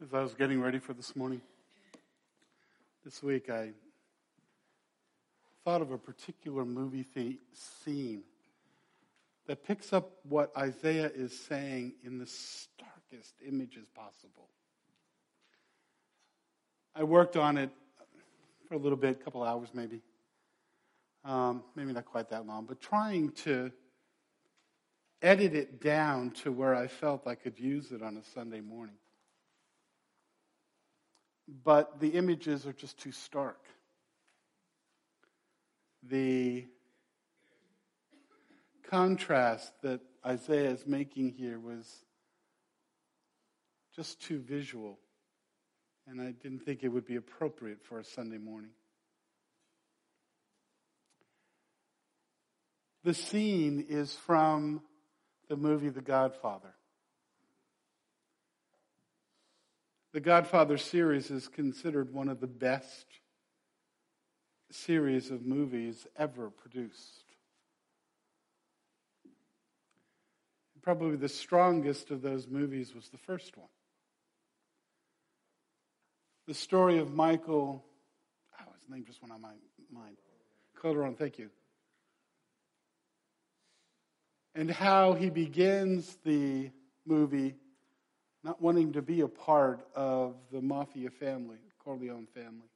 As I was getting ready for this morning, this week, I thought of a particular movie scene that picks up what Isaiah is saying in the starkest images possible. I worked on it for a little bit, a couple hours maybe. Um, maybe not quite that long, but trying to edit it down to where I felt I could use it on a Sunday morning. But the images are just too stark. The contrast that Isaiah is making here was just too visual, and I didn't think it would be appropriate for a Sunday morning. The scene is from the movie The Godfather. The Godfather series is considered one of the best series of movies ever produced. Probably the strongest of those movies was the first one. The story of Michael, oh, his name just went on my mind. Corleone, thank you. And how he begins the movie not wanting to be a part of the mafia family, Corleone family.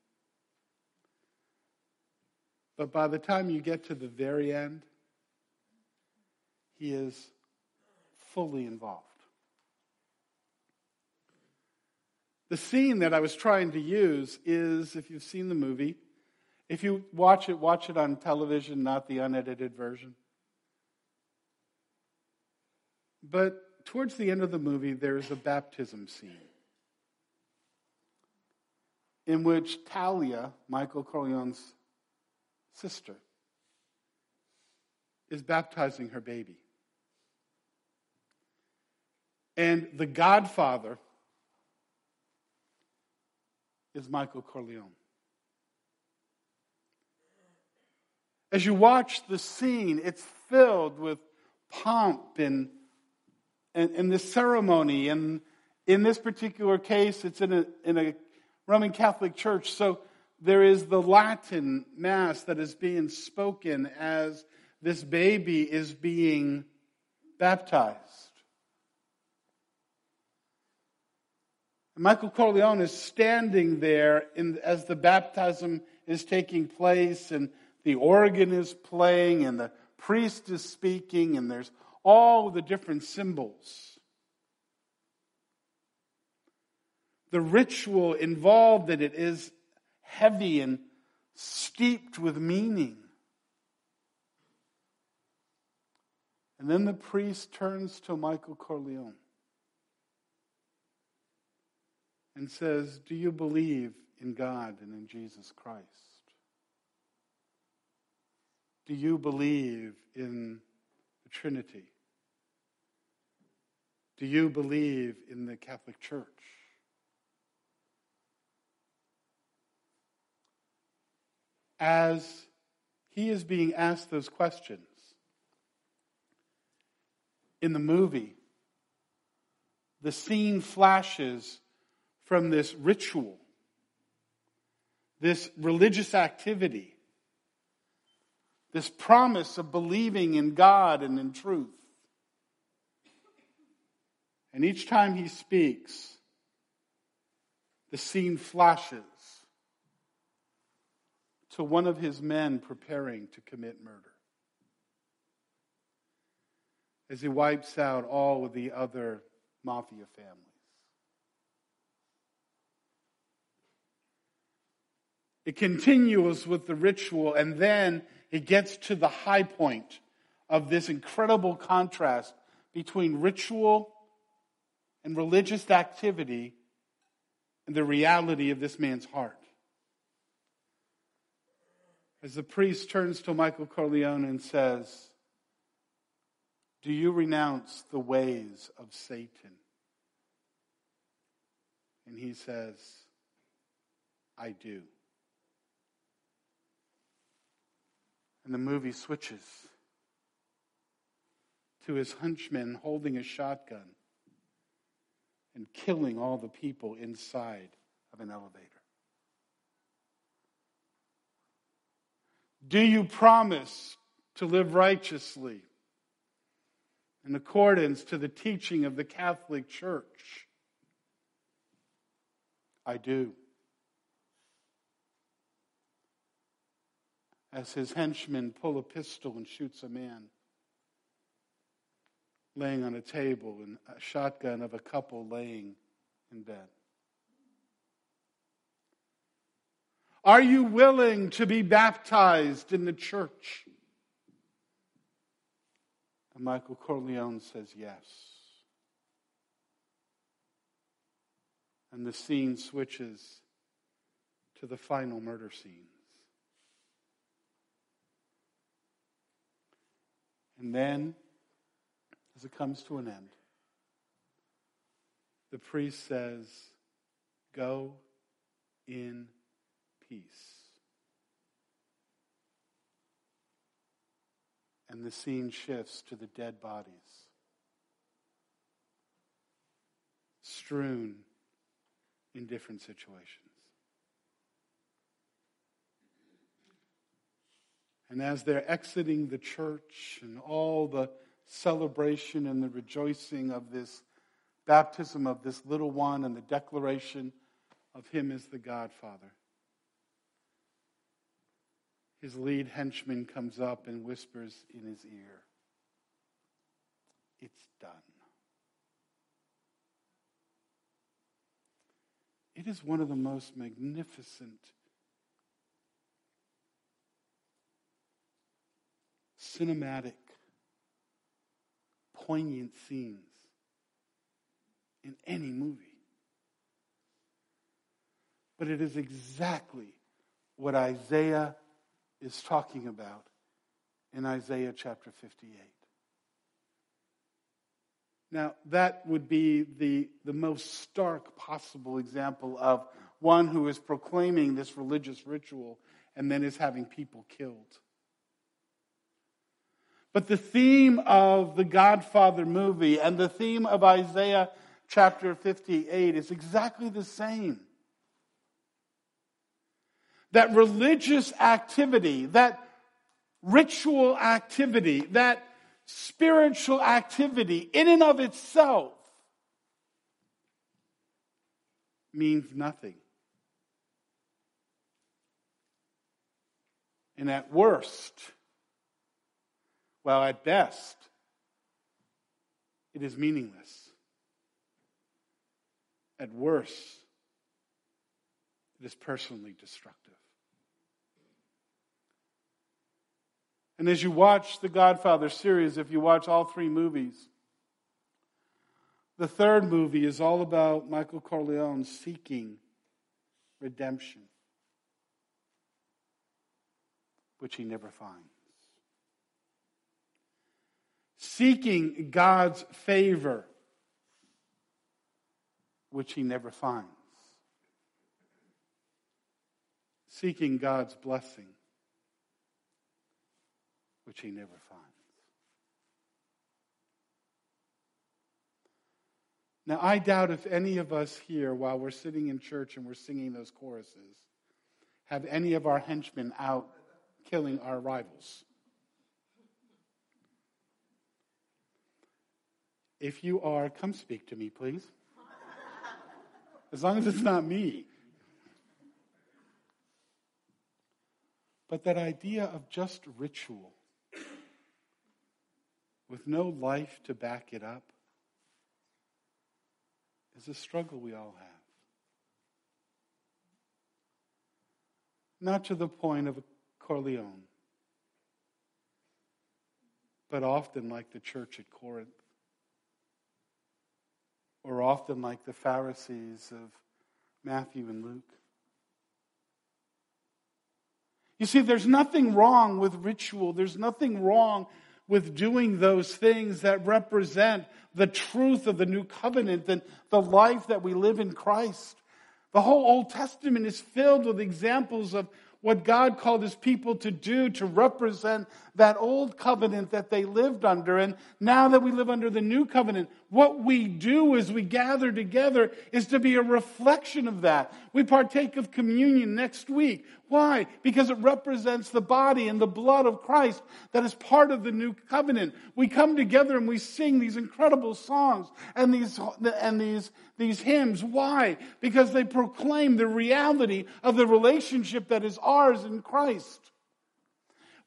But by the time you get to the very end, he is fully involved. The scene that I was trying to use is if you've seen the movie, if you watch it, watch it on television, not the unedited version. But towards the end of the movie, there's a baptism scene in which Talia, Michael Corleone's sister, is baptizing her baby. And the godfather is Michael Corleone. As you watch the scene, it's filled with pomp and and, and this ceremony. And in this particular case, it's in a, in a Roman Catholic church. So there is the Latin Mass that is being spoken as this baby is being baptized. Michael Corleone is standing there in, as the baptism is taking place, and the organ is playing, and the priest is speaking, and there's all the different symbols. The ritual involved in it is heavy and steeped with meaning. And then the priest turns to Michael Corleone and says, Do you believe in God and in Jesus Christ? Do you believe in the Trinity? Do you believe in the Catholic Church? As he is being asked those questions in the movie, the scene flashes from this ritual, this religious activity, this promise of believing in God and in truth. And each time he speaks, the scene flashes to one of his men preparing to commit murder. As he wipes out all of the other mafia families. It continues with the ritual, and then it gets to the high point of this incredible contrast between ritual and religious activity and the reality of this man's heart. As the priest turns to Michael Corleone and says, Do you renounce the ways of Satan? And he says, I do. And the movie switches to his henchman holding a shotgun and killing all the people inside of an elevator? Do you promise to live righteously in accordance to the teaching of the Catholic Church? I do. As his henchmen pull a pistol and shoots a man laying on a table and a shotgun of a couple laying in bed. Are you willing to be baptized in the church? And Michael Corleone says yes. And the scene switches to the final murder scenes. And then, as it comes to an end, the priest says, Go in peace. And the scene shifts to the dead bodies, strewn in different situations. And as they're exiting the church and all the celebration and the rejoicing of this baptism of this little one and the declaration of him as the Godfather, his lead henchman comes up and whispers in his ear, It's done. It is one of the most magnificent, cinematic, poignant scenes in any movie. But it is exactly what Isaiah is talking about in Isaiah chapter 58. Now, that would be the, the most stark possible example of one who is proclaiming this religious ritual and then is having people killed. But the theme of the Godfather movie and the theme of Isaiah chapter 58 is exactly the same that religious activity, that ritual activity, that spiritual activity in and of itself means nothing. And at worst, well, at best, it is meaningless. At worst, it is personally destructive. And as you watch the Godfather series, if you watch all three movies, the third movie is all about Michael Corleone seeking redemption, which he never finds. Seeking God's favor, which he never finds. Seeking God's blessing, which he never finds. Now, I doubt if any of us here, while we're sitting in church and we're singing those choruses, have any of our henchmen out killing our rivals. If you are, come speak to me, please. As long as it's not me. But that idea of just ritual with no life to back it up is a struggle we all have. Not to the point of a Corleone, but often like the church at Corinth, or often like the Pharisees of Matthew and Luke. You see, there's nothing wrong with ritual. There's nothing wrong with doing those things that represent the truth of the new covenant and the life that we live in Christ. The whole Old Testament is filled with examples of what God called his people to do to represent that old covenant that they lived under. And now that we live under the new covenant, What we do as we gather together is to be a reflection of that. We partake of communion next week. Why? Because it represents the body and the blood of Christ that is part of the new covenant. We come together and we sing these incredible songs and these, and these, these hymns. Why? Because they proclaim the reality of the relationship that is ours in Christ.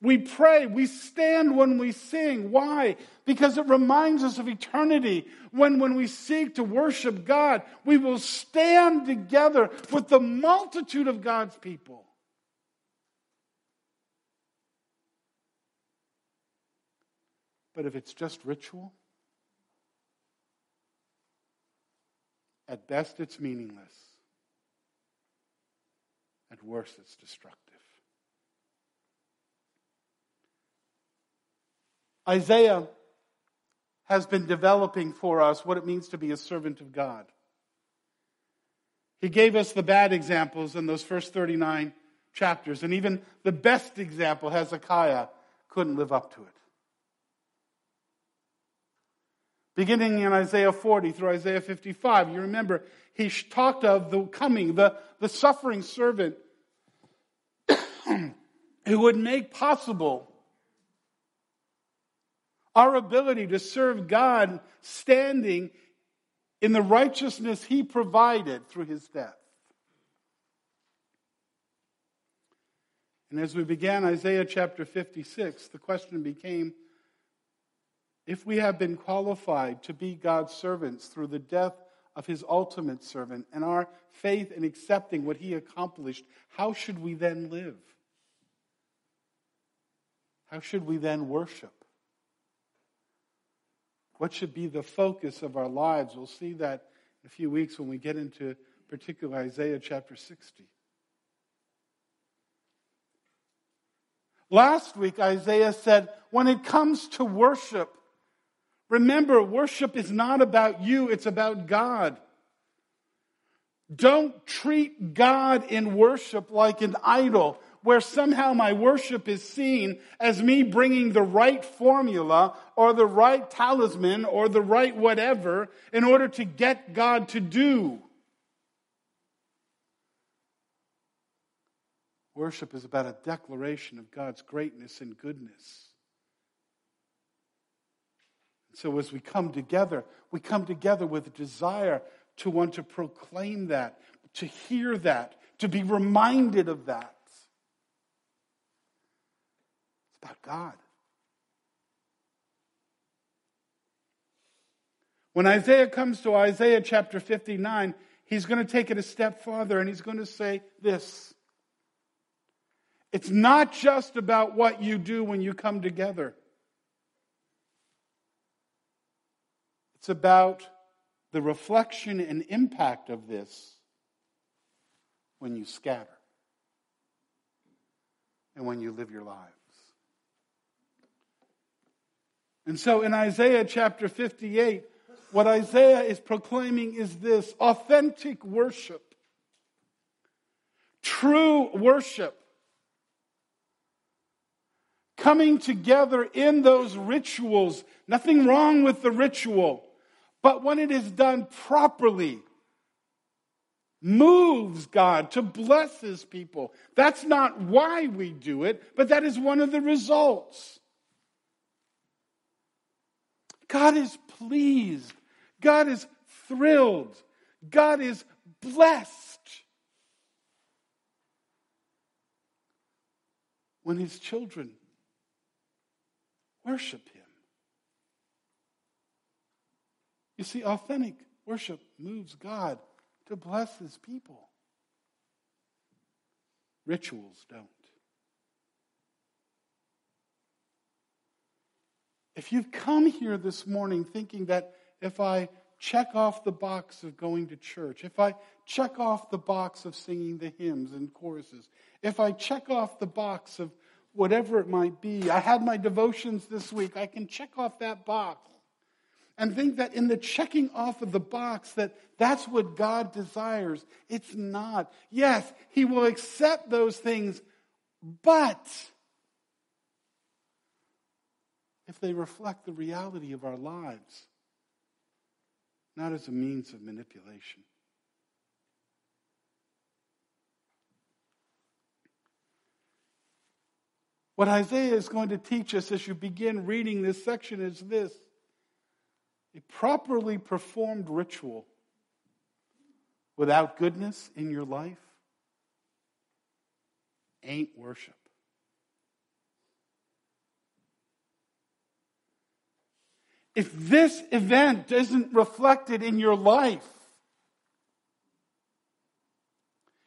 We pray, we stand when we sing. Why? Because it reminds us of eternity. When, when we seek to worship God, we will stand together with the multitude of God's people. But if it's just ritual, at best it's meaningless. At worst, it's destructive. Isaiah has been developing for us what it means to be a servant of God. He gave us the bad examples in those first 39 chapters, and even the best example, Hezekiah, couldn't live up to it. Beginning in Isaiah 40 through Isaiah 55, you remember he talked of the coming, the, the suffering servant who would make possible our ability to serve God standing in the righteousness He provided through His death. And as we began Isaiah chapter 56, the question became if we have been qualified to be God's servants through the death of his ultimate servant and our faith in accepting what he accomplished, how should we then live? How should we then worship? What should be the focus of our lives? We'll see that in a few weeks when we get into particular Isaiah chapter 60. Last week, Isaiah said, when it comes to worship, remember, worship is not about you, it's about God. Don't treat God in worship like an idol where somehow my worship is seen as me bringing the right formula or the right talisman or the right whatever in order to get God to do. Worship is about a declaration of God's greatness and goodness. So as we come together, we come together with a desire to want to proclaim that, to hear that, to be reminded of that. About God. When Isaiah comes to Isaiah chapter 59, he's going to take it a step farther and he's going to say this. It's not just about what you do when you come together. It's about the reflection and impact of this when you scatter and when you live your lives. And so in Isaiah chapter 58, what Isaiah is proclaiming is this authentic worship, true worship, coming together in those rituals. Nothing wrong with the ritual, but when it is done properly, moves God to bless his people. That's not why we do it, but that is one of the results. God is pleased. God is thrilled. God is blessed when his children worship him. You see, authentic worship moves God to bless his people. Rituals don't. If you've come here this morning thinking that if I check off the box of going to church, if I check off the box of singing the hymns and choruses, if I check off the box of whatever it might be, I had my devotions this week, I can check off that box and think that in the checking off of the box that that's what God desires. It's not. Yes, he will accept those things, but if they reflect the reality of our lives. not as a means of manipulation. What Isaiah is going to teach us as you begin reading this section is this a properly performed ritual without goodness in your life ain't worship. If this event isn't reflected in your life,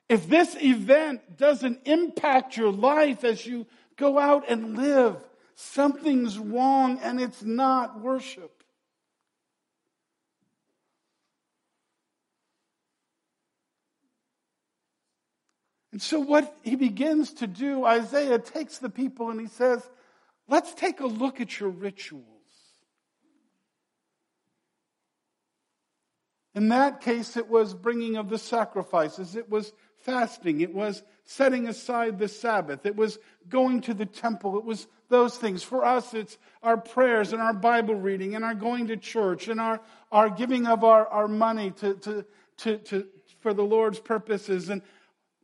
if this event doesn't impact your life as you go out and live, something's wrong and it's not worship. And so, what he begins to do, Isaiah takes the people and he says, Let's take a look at your rituals. In that case, it was bringing of the sacrifices, it was fasting, it was setting aside the Sabbath, it was going to the temple, it was those things. For us, it's our prayers and our Bible reading and our going to church and our, our giving of our, our money to, to, to, to, for the Lord's purposes. And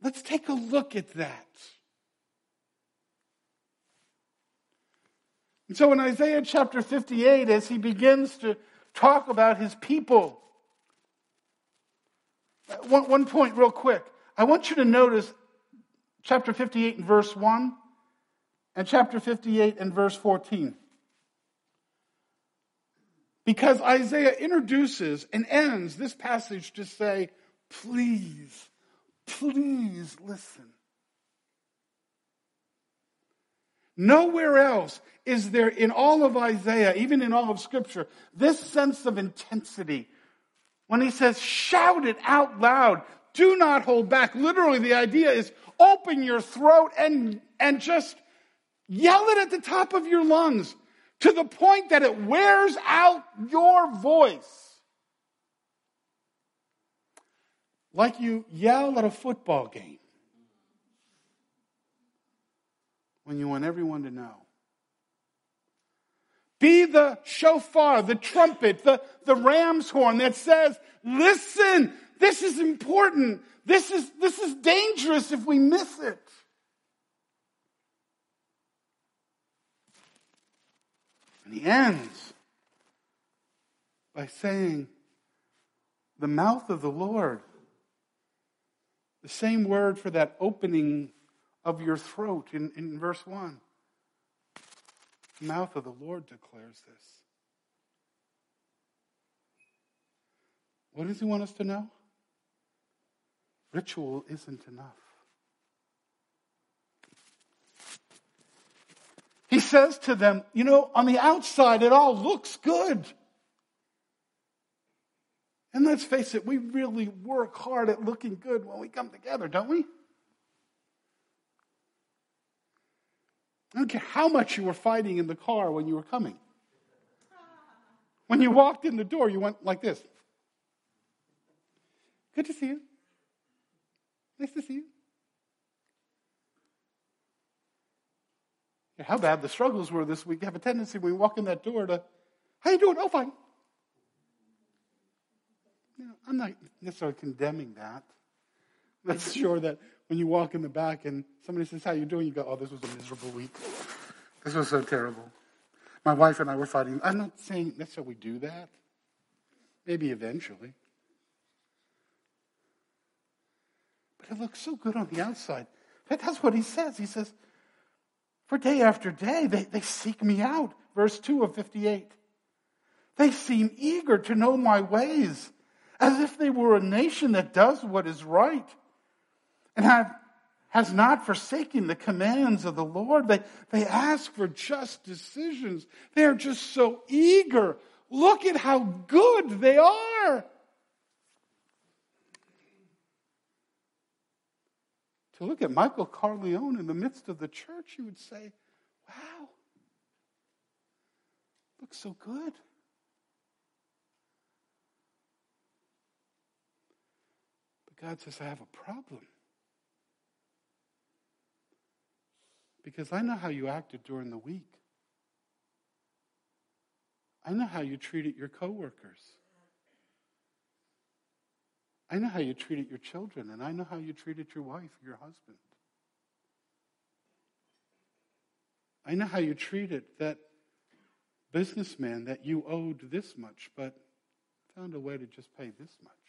let's take a look at that. And so in Isaiah chapter 58, as he begins to talk about his people, one, one point, real quick. I want you to notice chapter 58 and verse 1 and chapter 58 and verse 14. Because Isaiah introduces and ends this passage to say, please, please listen. Nowhere else is there in all of Isaiah, even in all of Scripture, this sense of intensity, when he says, shout it out loud, do not hold back. Literally, the idea is open your throat and, and just yell it at the top of your lungs to the point that it wears out your voice. Like you yell at a football game when you want everyone to know. Be the shofar, the trumpet, the, the ram's horn that says, listen, this is important. This is, this is dangerous if we miss it. And he ends by saying, the mouth of the Lord, the same word for that opening of your throat in, in verse 1 the mouth of the Lord declares this. What does he want us to know? Ritual isn't enough. He says to them, you know, on the outside it all looks good. And let's face it, we really work hard at looking good when we come together, don't we? I don't care how much you were fighting in the car when you were coming. When you walked in the door, you went like this. Good to see you. Nice to see you. How bad the struggles were this week. You have a tendency when we walk in that door to, how you doing? Oh, fine. You know, I'm not necessarily condemning that. That's sure that when you walk in the back and somebody says, How you doing? You go, Oh, this was a miserable week. This was so terrible. My wife and I were fighting. I'm not saying necessarily we do that. Maybe eventually. But it looks so good on the outside. That's what he says. He says, For day after day, they, they seek me out. Verse 2 of 58. They seem eager to know my ways, as if they were a nation that does what is right and have, has not forsaken the commands of the Lord. They, they ask for just decisions. They're just so eager. Look at how good they are. To look at Michael Corleone in the midst of the church, you would say, wow, looks so good. But God says, I have a problem. Because I know how you acted during the week. I know how you treated your coworkers. I know how you treated your children, and I know how you treated your wife, your husband. I know how you treated that businessman that you owed this much, but found a way to just pay this much.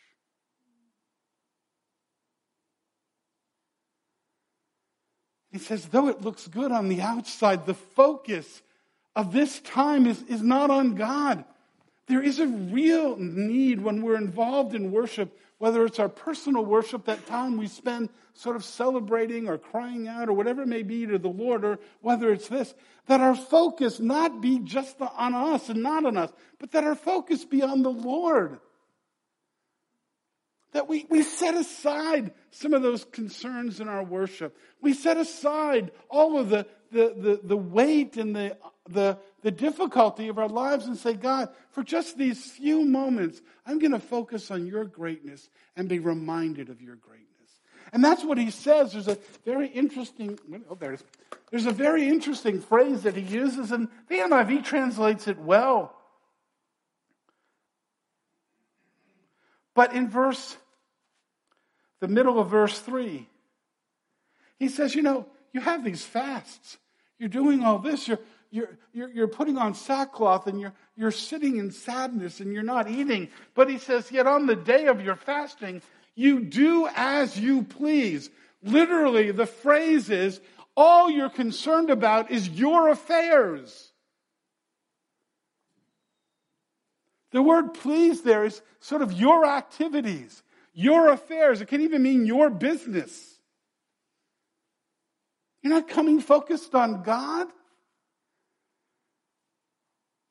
He says, though it looks good on the outside, the focus of this time is, is not on God. There is a real need when we're involved in worship, whether it's our personal worship, that time we spend sort of celebrating or crying out or whatever it may be to the Lord, or whether it's this, that our focus not be just on us and not on us, but that our focus be on the Lord. That we, we set aside some of those concerns in our worship. We set aside all of the, the, the, the weight and the, the, the difficulty of our lives and say, God, for just these few moments, I'm going to focus on your greatness and be reminded of your greatness. And that's what he says. There's a very interesting, oh, there it is. There's a very interesting phrase that he uses, and the NIV translates it well. But in verse, the middle of verse 3, he says, You know, you have these fasts. You're doing all this. You're, you're, you're, you're putting on sackcloth and you're, you're sitting in sadness and you're not eating. But he says, Yet on the day of your fasting, you do as you please. Literally, the phrase is, all you're concerned about is your affairs. The word please there is sort of your activities, your affairs. It can even mean your business. You're not coming focused on God.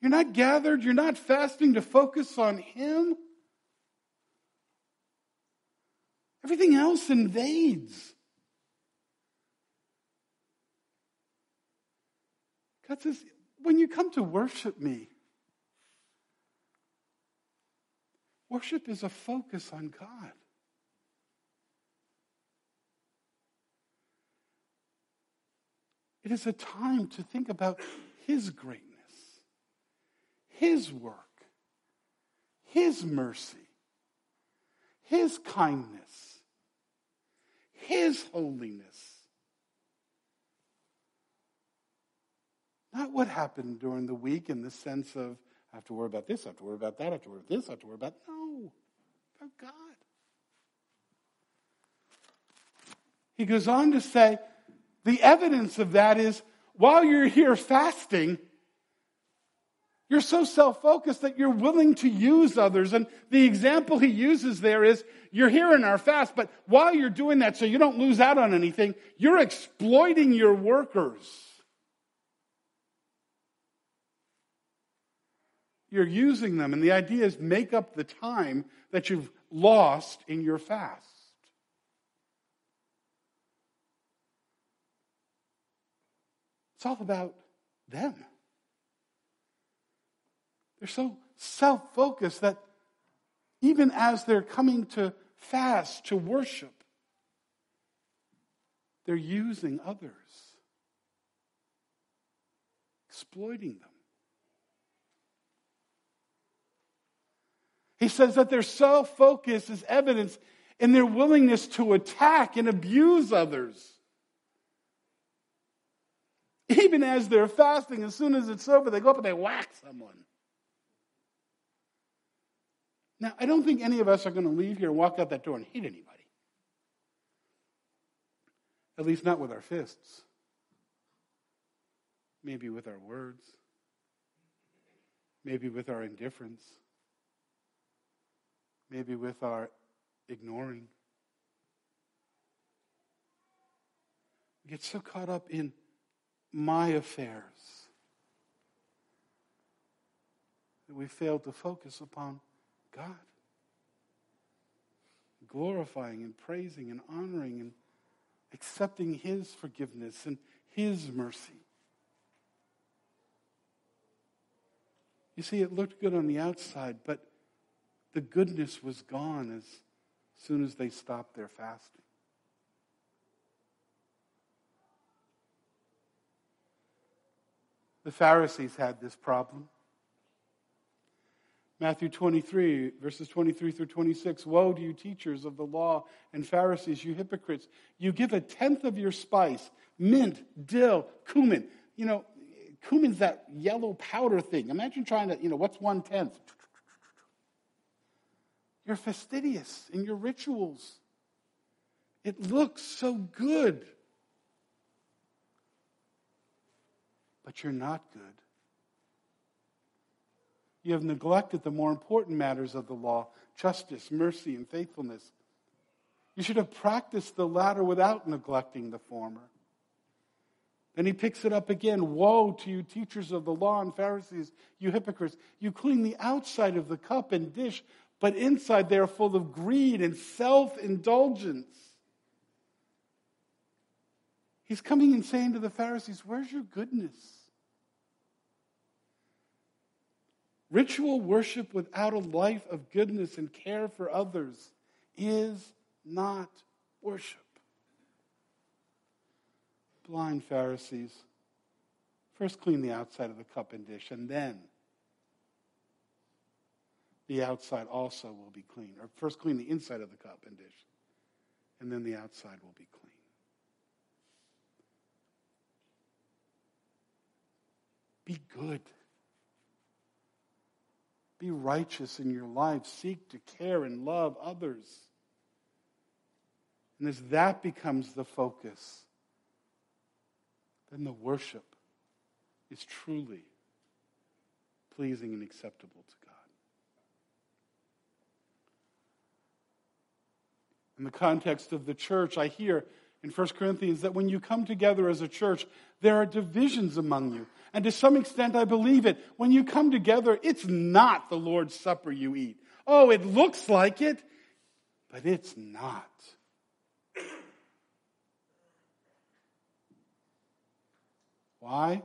You're not gathered, you're not fasting to focus on Him. Everything else invades. God says, when you come to worship me, worship is a focus on God. It is a time to think about His greatness, His work, His mercy, His kindness, His holiness. Not what happened during the week in the sense of, I have to worry about this, I have to worry about that, I have to worry about this, I have to worry about. No, about God. He goes on to say, the evidence of that is while you're here fasting, you're so self focused that you're willing to use others. And the example he uses there is you're here in our fast, but while you're doing that, so you don't lose out on anything, you're exploiting your workers. You're using them, and the idea is make up the time that you've lost in your fast. It's all about them. They're so self focused that even as they're coming to fast, to worship, they're using others, exploiting them. He says that their self focus is evidence in their willingness to attack and abuse others. Even as they're fasting, as soon as it's over, they go up and they whack someone. Now, I don't think any of us are going to leave here and walk out that door and hit anybody. At least not with our fists. Maybe with our words. Maybe with our indifference maybe with our ignoring. We get so caught up in my affairs that we fail to focus upon God. Glorifying and praising and honoring and accepting His forgiveness and His mercy. You see, it looked good on the outside, but the goodness was gone as soon as they stopped their fasting. The Pharisees had this problem. Matthew 23, verses 23 through 26. Woe to you, teachers of the law and Pharisees, you hypocrites! You give a tenth of your spice, mint, dill, cumin. You know, cumin's that yellow powder thing. Imagine trying to, you know, what's one tenth? You're fastidious in your rituals. It looks so good. But you're not good. You have neglected the more important matters of the law justice, mercy, and faithfulness. You should have practiced the latter without neglecting the former. Then he picks it up again. Woe to you, teachers of the law and Pharisees, you hypocrites. You clean the outside of the cup and dish, but inside they are full of greed and self indulgence. He's coming and saying to the Pharisees, Where's your goodness? Ritual worship without a life of goodness and care for others is not worship. Blind Pharisees, first clean the outside of the cup and dish, and then the outside also will be clean. Or first clean the inside of the cup and dish, and then the outside will be clean. Be good. Be righteous in your life. Seek to care and love others. And as that becomes the focus, then the worship is truly pleasing and acceptable to God. In the context of the church, I hear in 1 Corinthians that when you come together as a church, there are divisions among you. And to some extent, I believe it. When you come together, it's not the Lord's Supper you eat. Oh, it looks like it, but it's not. Why?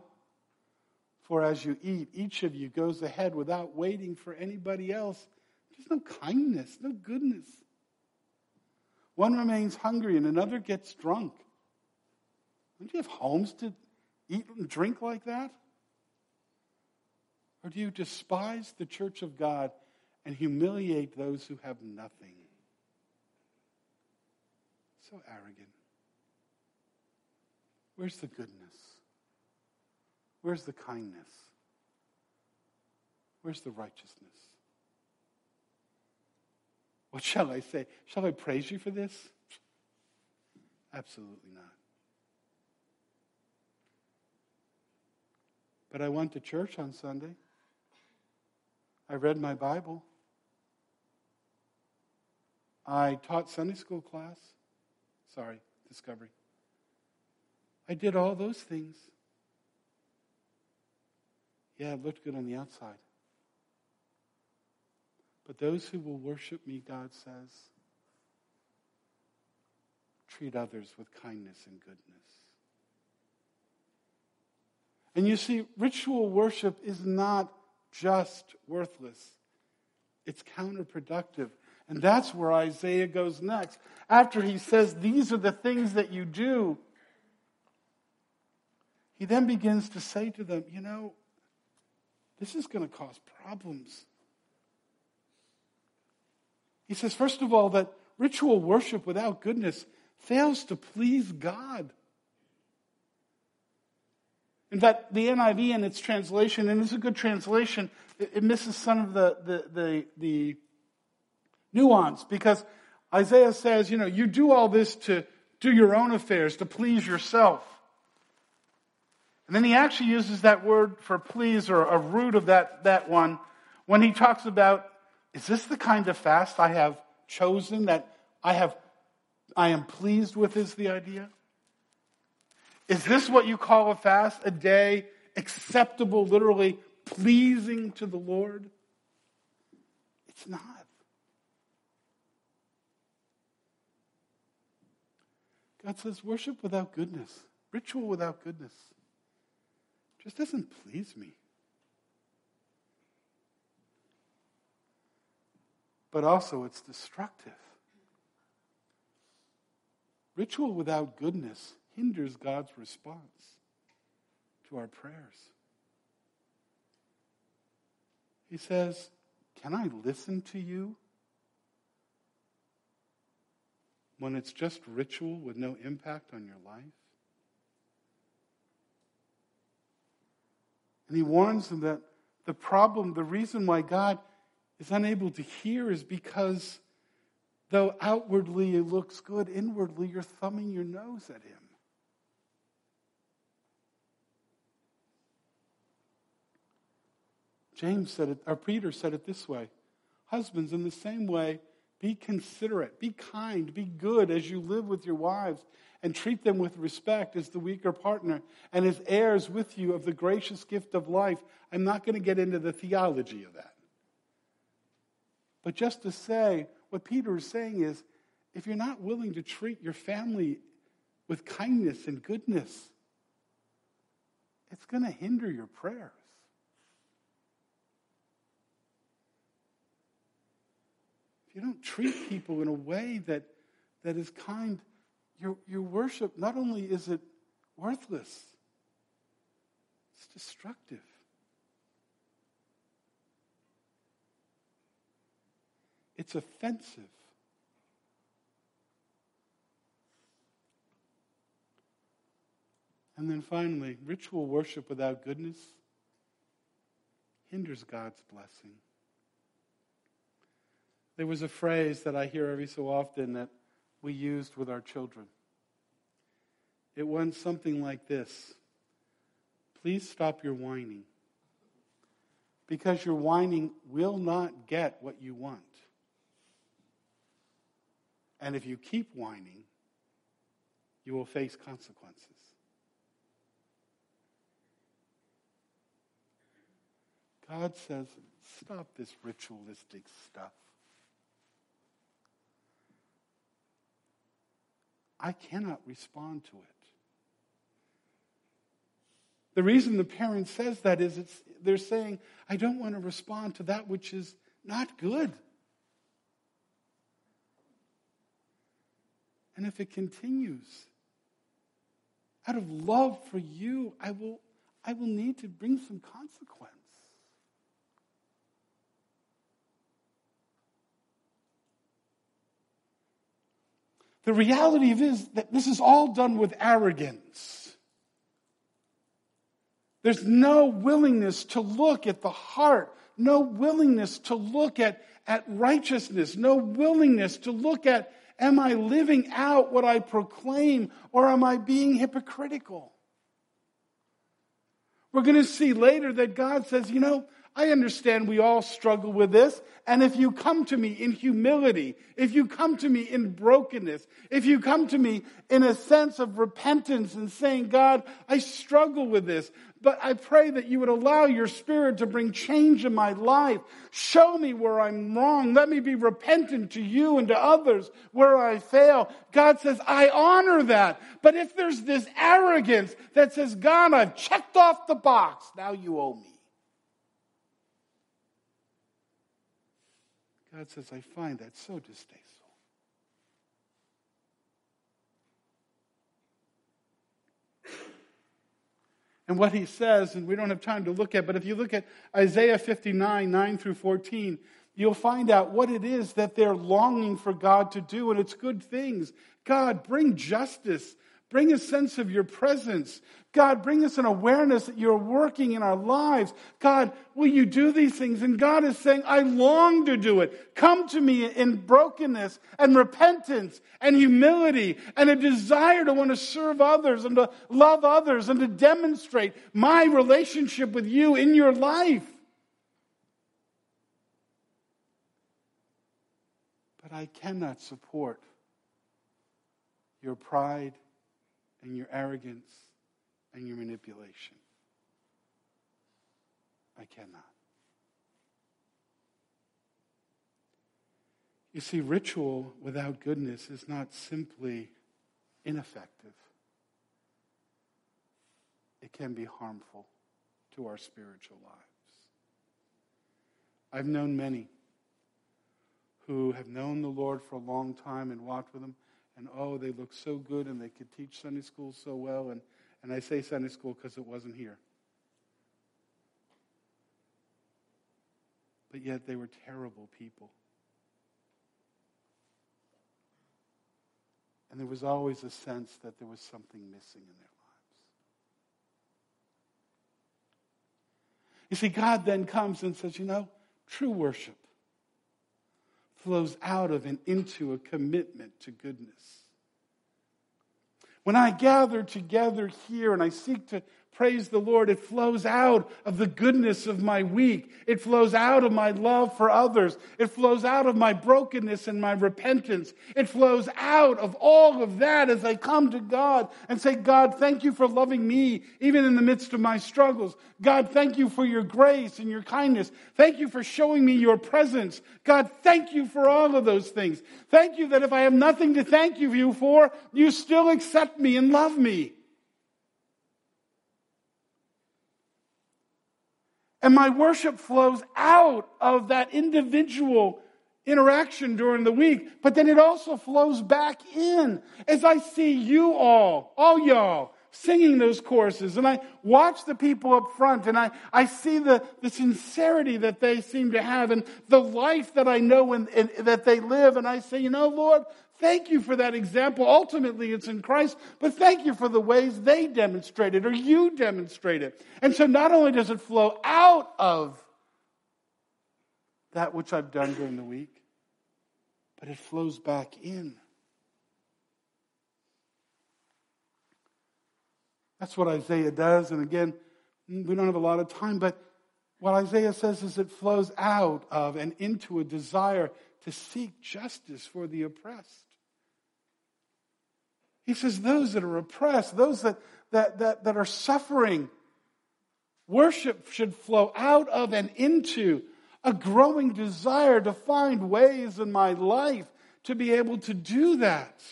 For as you eat, each of you goes ahead without waiting for anybody else. There's no kindness, no goodness. One remains hungry and another gets drunk. Don't you have homes to eat and drink like that? Or do you despise the church of God and humiliate those who have nothing? So arrogant. Where's the goodness? Where's the kindness? Where's the righteousness? What shall I say? Shall I praise you for this? Absolutely not. But I went to church on Sunday. I read my Bible. I taught Sunday school class. Sorry, Discovery. I did all those things. Yeah, it looked good on the outside. But those who will worship me, God says, treat others with kindness and goodness. And you see, ritual worship is not just worthless, it's counterproductive. And that's where Isaiah goes next. After he says, These are the things that you do, he then begins to say to them, You know, this is going to cause problems. He says, first of all, that ritual worship without goodness fails to please God. In fact, the NIV in its translation, and it's a good translation, it, misses some of the, the, the, the nuance because Isaiah says, you know, you do all this to do your own affairs, to please yourself. And then he actually uses that word for please or a root of that, that one when he talks about, is this the kind of fast I have chosen that I have, I am pleased with is the idea? Is this what you call a fast? A day acceptable, literally pleasing to the Lord? It's not. God says, worship without goodness, ritual without goodness, just doesn't please me. But also, it's destructive. Ritual without goodness hinders God's response to our prayers. He says, Can I listen to you when it's just ritual with no impact on your life? And he warns them that the problem, the reason why God is unable to hear is because though outwardly it looks good, inwardly you're thumbing your nose at him. James said it, or Peter said it this way Husbands, in the same way, be considerate, be kind, be good as you live with your wives, and treat them with respect as the weaker partner and as heirs with you of the gracious gift of life. I'm not going to get into the theology of that. But just to say, what Peter is saying is if you're not willing to treat your family with kindness and goodness, it's going to hinder your prayers. if you don't treat people in a way that, that is kind, your, your worship, not only is it worthless, it's destructive. It's offensive. And then finally, ritual worship without goodness hinders God's blessing. There was a phrase that I hear every so often that we used with our children. It went something like this Please stop your whining. Because your whining will not get what you want. And if you keep whining, you will face consequences. God says, stop this ritualistic stuff. I cannot respond to it. The reason the parent says that is they're saying, I don't want to respond to that which is not good. And if it continues, out of love for you, I will, I will need to bring some consequence. The reality is that this is all done with arrogance. There's no willingness to look at the heart, no willingness to look at, at righteousness, no willingness to look at, am I living out what I proclaim or am I being hypocritical? We're going to see later that God says, you know, I understand we all struggle with this. And if you come to me in humility, if you come to me in brokenness, if you come to me in a sense of repentance and saying, God, I struggle with this, but I pray that you would allow your spirit to bring change in my life. Show me where I'm wrong. Let me be repentant to you and to others where I fail. God says, I honor that. But if there's this arrogance that says, God, I've checked off the box, now you owe me. God says, I find that so distasteful. And what he says, and we don't have time to look at, but if you look at Isaiah 59, 9 through 14, you'll find out what it is that they're longing for God to do, and it's good things. God, bring justice. Bring a sense of your presence. God, bring us an awareness that you're working in our lives. God, will you do these things? And God is saying, I long to do it. Come to me in brokenness and repentance and humility and a desire to want to serve others and to love others and to demonstrate my relationship with you in your life. But I cannot support your pride and your arrogance and your manipulation. I cannot. You see, ritual without goodness is not simply ineffective, it can be harmful to our spiritual lives. I've known many who have known the Lord for a long time and walked with Him and oh, they look so good and they could teach Sunday school so well. And, and I say Sunday school because it wasn't here. but yet they were terrible people. And there was always a sense that there was something missing in their lives. You see, God then comes and says, you know, true worship flows out of and into a commitment to goodness. When I gather together here and I seek to praise the Lord, it flows out of the goodness of my week. It flows out of my love for others. It flows out of my brokenness and my repentance. It flows out of all of that as I come to God and say, God, thank you for loving me even in the midst of my struggles. God, thank you for your grace and your kindness. Thank you for showing me your presence. God, thank you for all of those things. Thank you that if I have nothing to thank you for, you still accept me and love me. And my worship flows out of that individual interaction during the week, but then it also flows back in as I see you all, all y'all, singing those choruses. And I watch the people up front and I, I see the, the sincerity that they seem to have and the life that I know and, and that they live. And I say, you know, Lord, Thank you for that example. Ultimately, it's in Christ, but thank you for the ways they demonstrated or you demonstrated. And so not only does it flow out of that which I've done during the week, but it flows back in. That's what Isaiah does. And again, we don't have a lot of time, but what Isaiah says is it flows out of and into a desire to seek justice for the oppressed. He says, those that are oppressed, those that, that, that, that are suffering, worship should flow out of and into a growing desire to find ways in my life to be able to do that,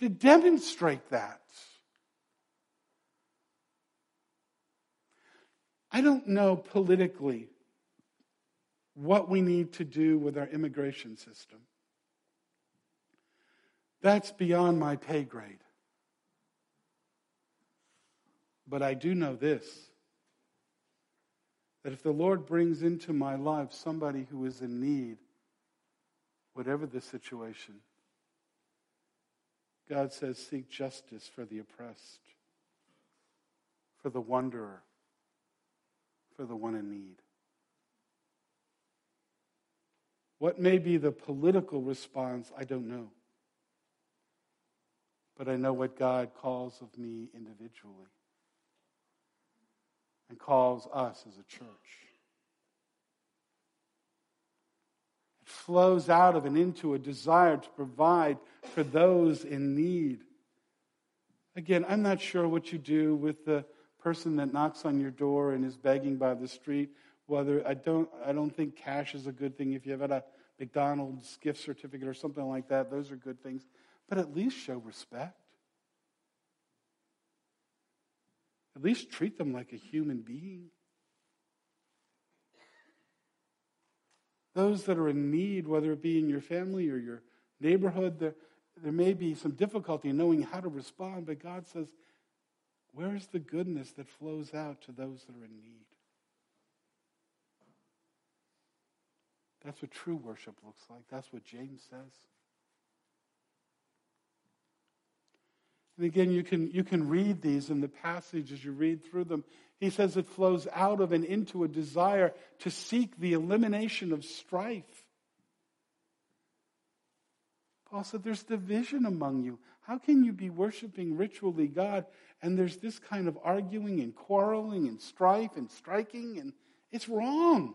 to demonstrate that. I don't know politically what we need to do with our immigration system. That's beyond my pay grade. But I do know this that if the Lord brings into my life somebody who is in need, whatever the situation, God says, seek justice for the oppressed, for the wanderer, for the one in need. What may be the political response, I don't know but I know what God calls of me individually and calls us as a church. It flows out of and into a desire to provide for those in need. Again, I'm not sure what you do with the person that knocks on your door and is begging by the street. Whether I don't, I don't think cash is a good thing. If you have had a McDonald's gift certificate or something like that, those are good things but at least show respect. At least treat them like a human being. Those that are in need, whether it be in your family or your neighborhood, there, there may be some difficulty in knowing how to respond, but God says, Where's the goodness that flows out to those that are in need? That's what true worship looks like. That's what James says. And again, you can, you can read these in the passage as you read through them. He says it flows out of and into a desire to seek the elimination of strife. Paul said, There's division among you. How can you be worshiping ritually God and there's this kind of arguing and quarreling and strife and striking? And it's wrong.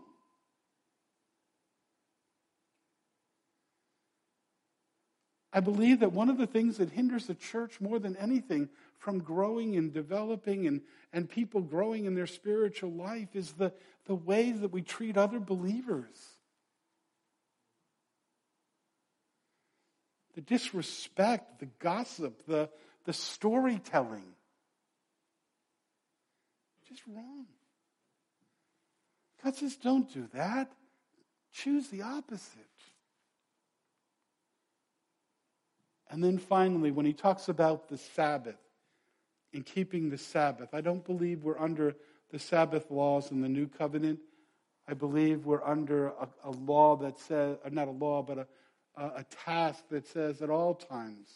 I believe that one of the things that hinders the church more than anything from growing and developing and, and people growing in their spiritual life is the, the way that we treat other believers. The disrespect, the gossip, the, the storytelling. Just wrong. God says, don't do that. Choose the opposite. And then finally, when he talks about the Sabbath and keeping the Sabbath, I don't believe we're under the Sabbath laws in the new covenant, I believe we're under a, a law that says, uh, not a law, but a, a, a task that says at all times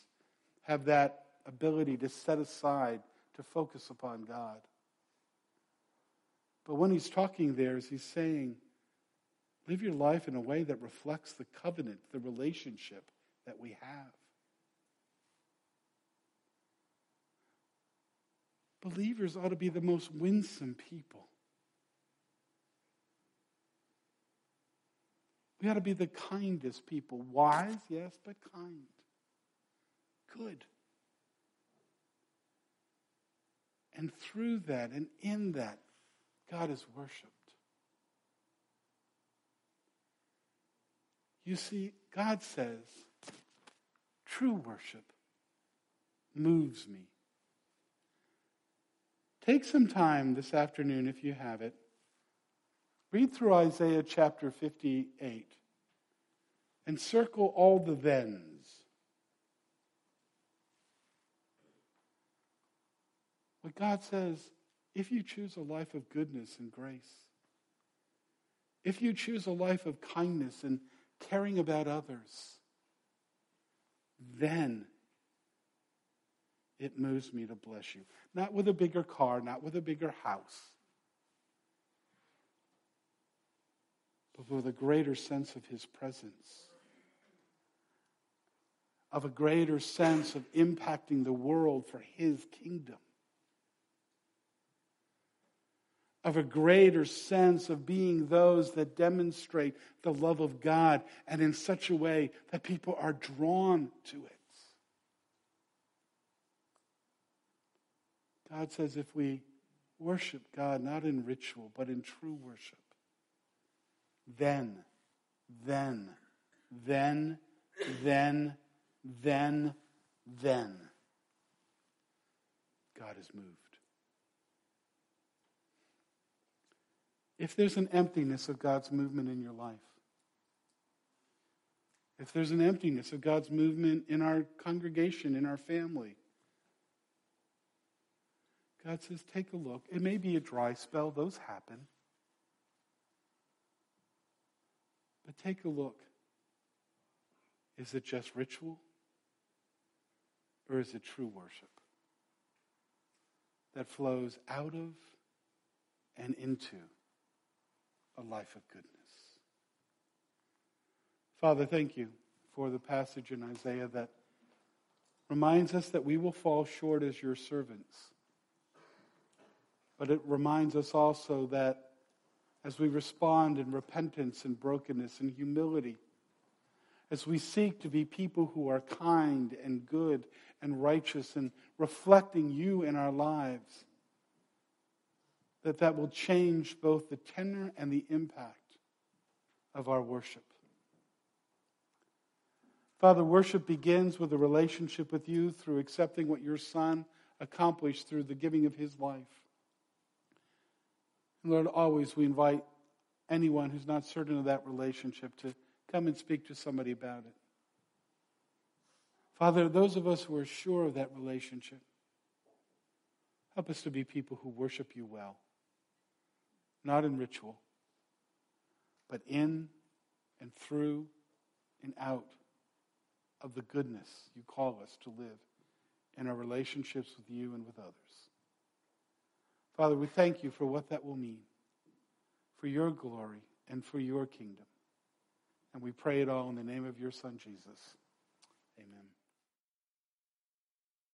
have that ability to set aside, to focus upon God. But when he's talking there, is he's saying, live your life in a way that reflects the covenant, the relationship that we have. Believers ought to be the most winsome people. We ought to be the kindest people. Wise, yes, but kind. Good. And through that and in that, God is worshiped. You see, God says, true worship moves me. Take some time this afternoon, if you have it. Read through Isaiah chapter 58 and circle all the thens. What God says, if you choose a life of goodness and grace, if you choose a life of kindness and caring about others, then it moves me to bless you. Not with a bigger car, not with a bigger house, but with a greater sense of His presence, of a greater sense of impacting the world for His kingdom. of a greater sense of being those that demonstrate the love of God and in such a way that people are drawn to it. God says if we worship God not in ritual, but in true worship, then, then, then, then, then, then, God is moved. If there's an emptiness of God's movement in your life, if there's an emptiness of God's movement in our congregation, in our family, God says, take a look. It may be a dry spell, those happen. But take a look. Is it just ritual? Or is it true worship that flows out of and into a life of goodness? Father, thank you for the passage in Isaiah that reminds us that we will fall short as your servants but it reminds us also that as we respond in repentance and brokenness and humility, as we seek to be people who are kind and good and righteous and reflecting you in our lives, that that will change both the tenor and the impact of our worship. Father, worship begins with a relationship with you through accepting what your Son accomplished through the giving of his life. And Lord, always we invite anyone who's not certain of that relationship to come and speak to somebody about it. Father, those of us who are sure of that relationship, help us to be people who worship you well, not in ritual, but in and through and out of the goodness you call us to live in our relationships with you and with others. Father, we thank you for what that will mean, for your glory and for your kingdom. And we pray it all in the name of your Son, Jesus. Amen.